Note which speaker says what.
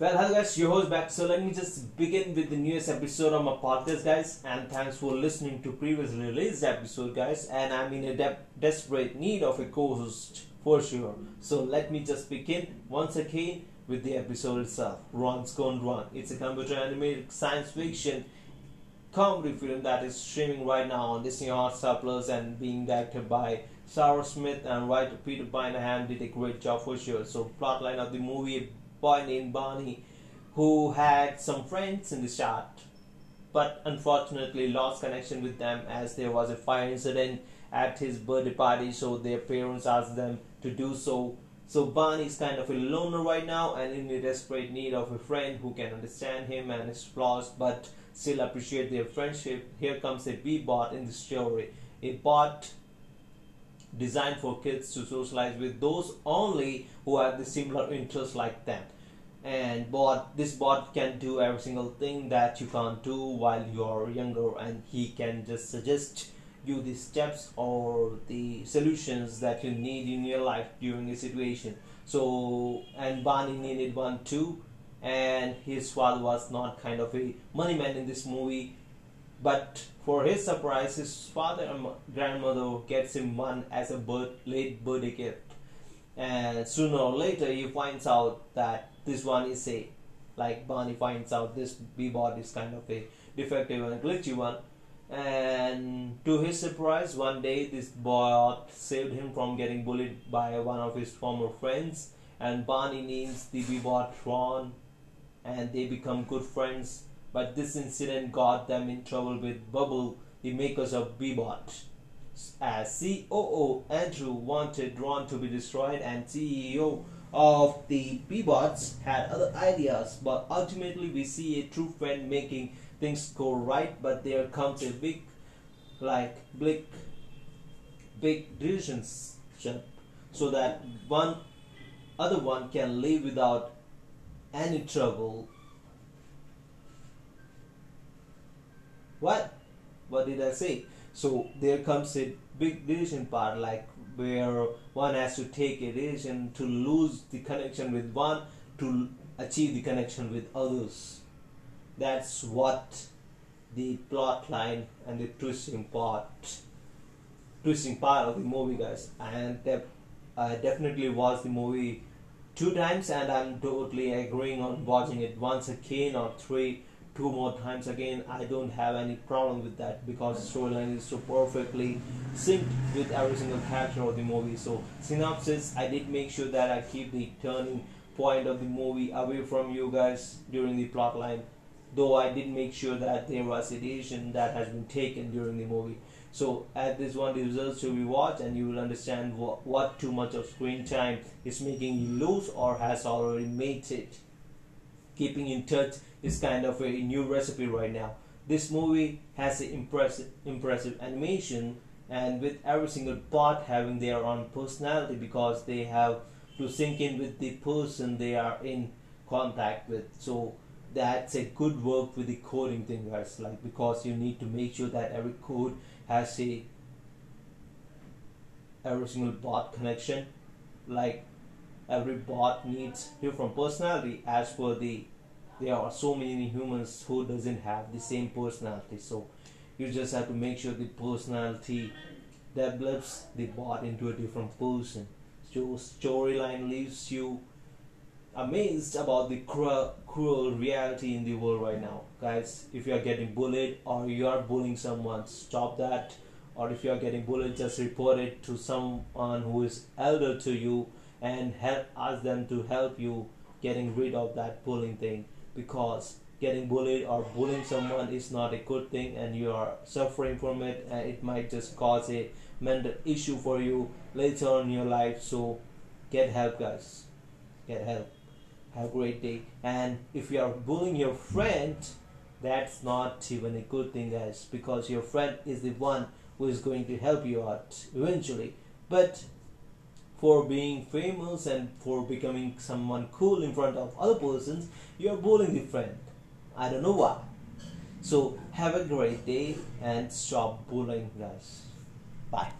Speaker 1: Well, hello guys, your host back. So let me just begin with the newest episode of my podcast, guys. And thanks for listening to previously released episode, guys. And I'm in a de- desperate need of a co-host for sure. So let me just begin once again with the episode itself. Ron's Gone Wrong. It's a computer animated science fiction comedy film that is streaming right now on Disney Hotstar Plus and being directed by Sarah Smith and writer Peter Baynham did a great job for sure. So plotline of the movie boy named Barney who had some friends in the shot but unfortunately lost connection with them as there was a fire incident at his birthday party so their parents asked them to do so. So Barney is kind of a loner right now and in a desperate need of a friend who can understand him and his flaws but still appreciate their friendship. Here comes a B-bot in the story a bot designed for kids to socialize with those only who have the similar interests like them and bot this bot can do every single thing that you can't do while you're younger and he can just suggest you the steps or the solutions that you need in your life during a situation so and barney needed one too and his father was not kind of a money man in this movie but for his surprise, his father and grandmother gets him one as a birth, late birthday gift. And sooner or later, he finds out that this one is a, like Barney finds out this B-bot is kind of a defective and glitchy one. And to his surprise, one day this bot saved him from getting bullied by one of his former friends. And Barney names the B-bot Ron, and they become good friends but this incident got them in trouble with Bubble, the makers of B-bot. As COO, Andrew wanted Ron to be destroyed, and CEO of the B-bots had other ideas, but ultimately we see a true friend making things go right, but there comes a big, like, big, big decisions so that one other one can live without any trouble. What? What did i say? So there comes a big decision part like where one has to take a decision to lose the connection with one to achieve the connection with others. That's what the plot line and the twisting part twisting part of the movie guys. And i definitely watched the movie two times and i'm totally agreeing on watching it once again or three two more times again i don't have any problem with that because storyline is so perfectly synced with every single character of the movie. So synopsis i did make sure that i keep the turning point of the movie away from you guys during the plot line though i did make sure that there was a decision that has been taken during the movie. So at this one the results to be watched and you will understand what, what too much of screen time is making you lose or has already made it keeping in touch is kind of a new recipe right now. This movie has an impressive, impressive animation, and with every single part having their own personality because they have to sync in with the person they are in contact with. So that's a good work with the coding thing, guys. Like because you need to make sure that every code has a every single bot connection. Like every bot needs different personality. As per the there are so many humans who doesn't have the same personality. So you just have to make sure the personality develops the bot into a different person. So storyline leaves you amazed about the cruel, cruel reality in the world right now. Guys if you are getting bullied or you are bullying someone stop that. Or if you are getting bullied just report it to someone who is elder to you and help ask them to help you getting rid of that bullying thing. Because getting bullied or bullying someone is not a good thing and you are suffering from it and it might just cause a mental issue for you later on in your life. So get help guys. Get help. Have a great day. And if you are bullying your friend that's not even a good thing guys because your friend is the one who is going to help you out eventually. But for being famous and for becoming someone cool in front of other persons, you're bullying the friend. I don't know why. So have a great day and stop bullying guys. Bye.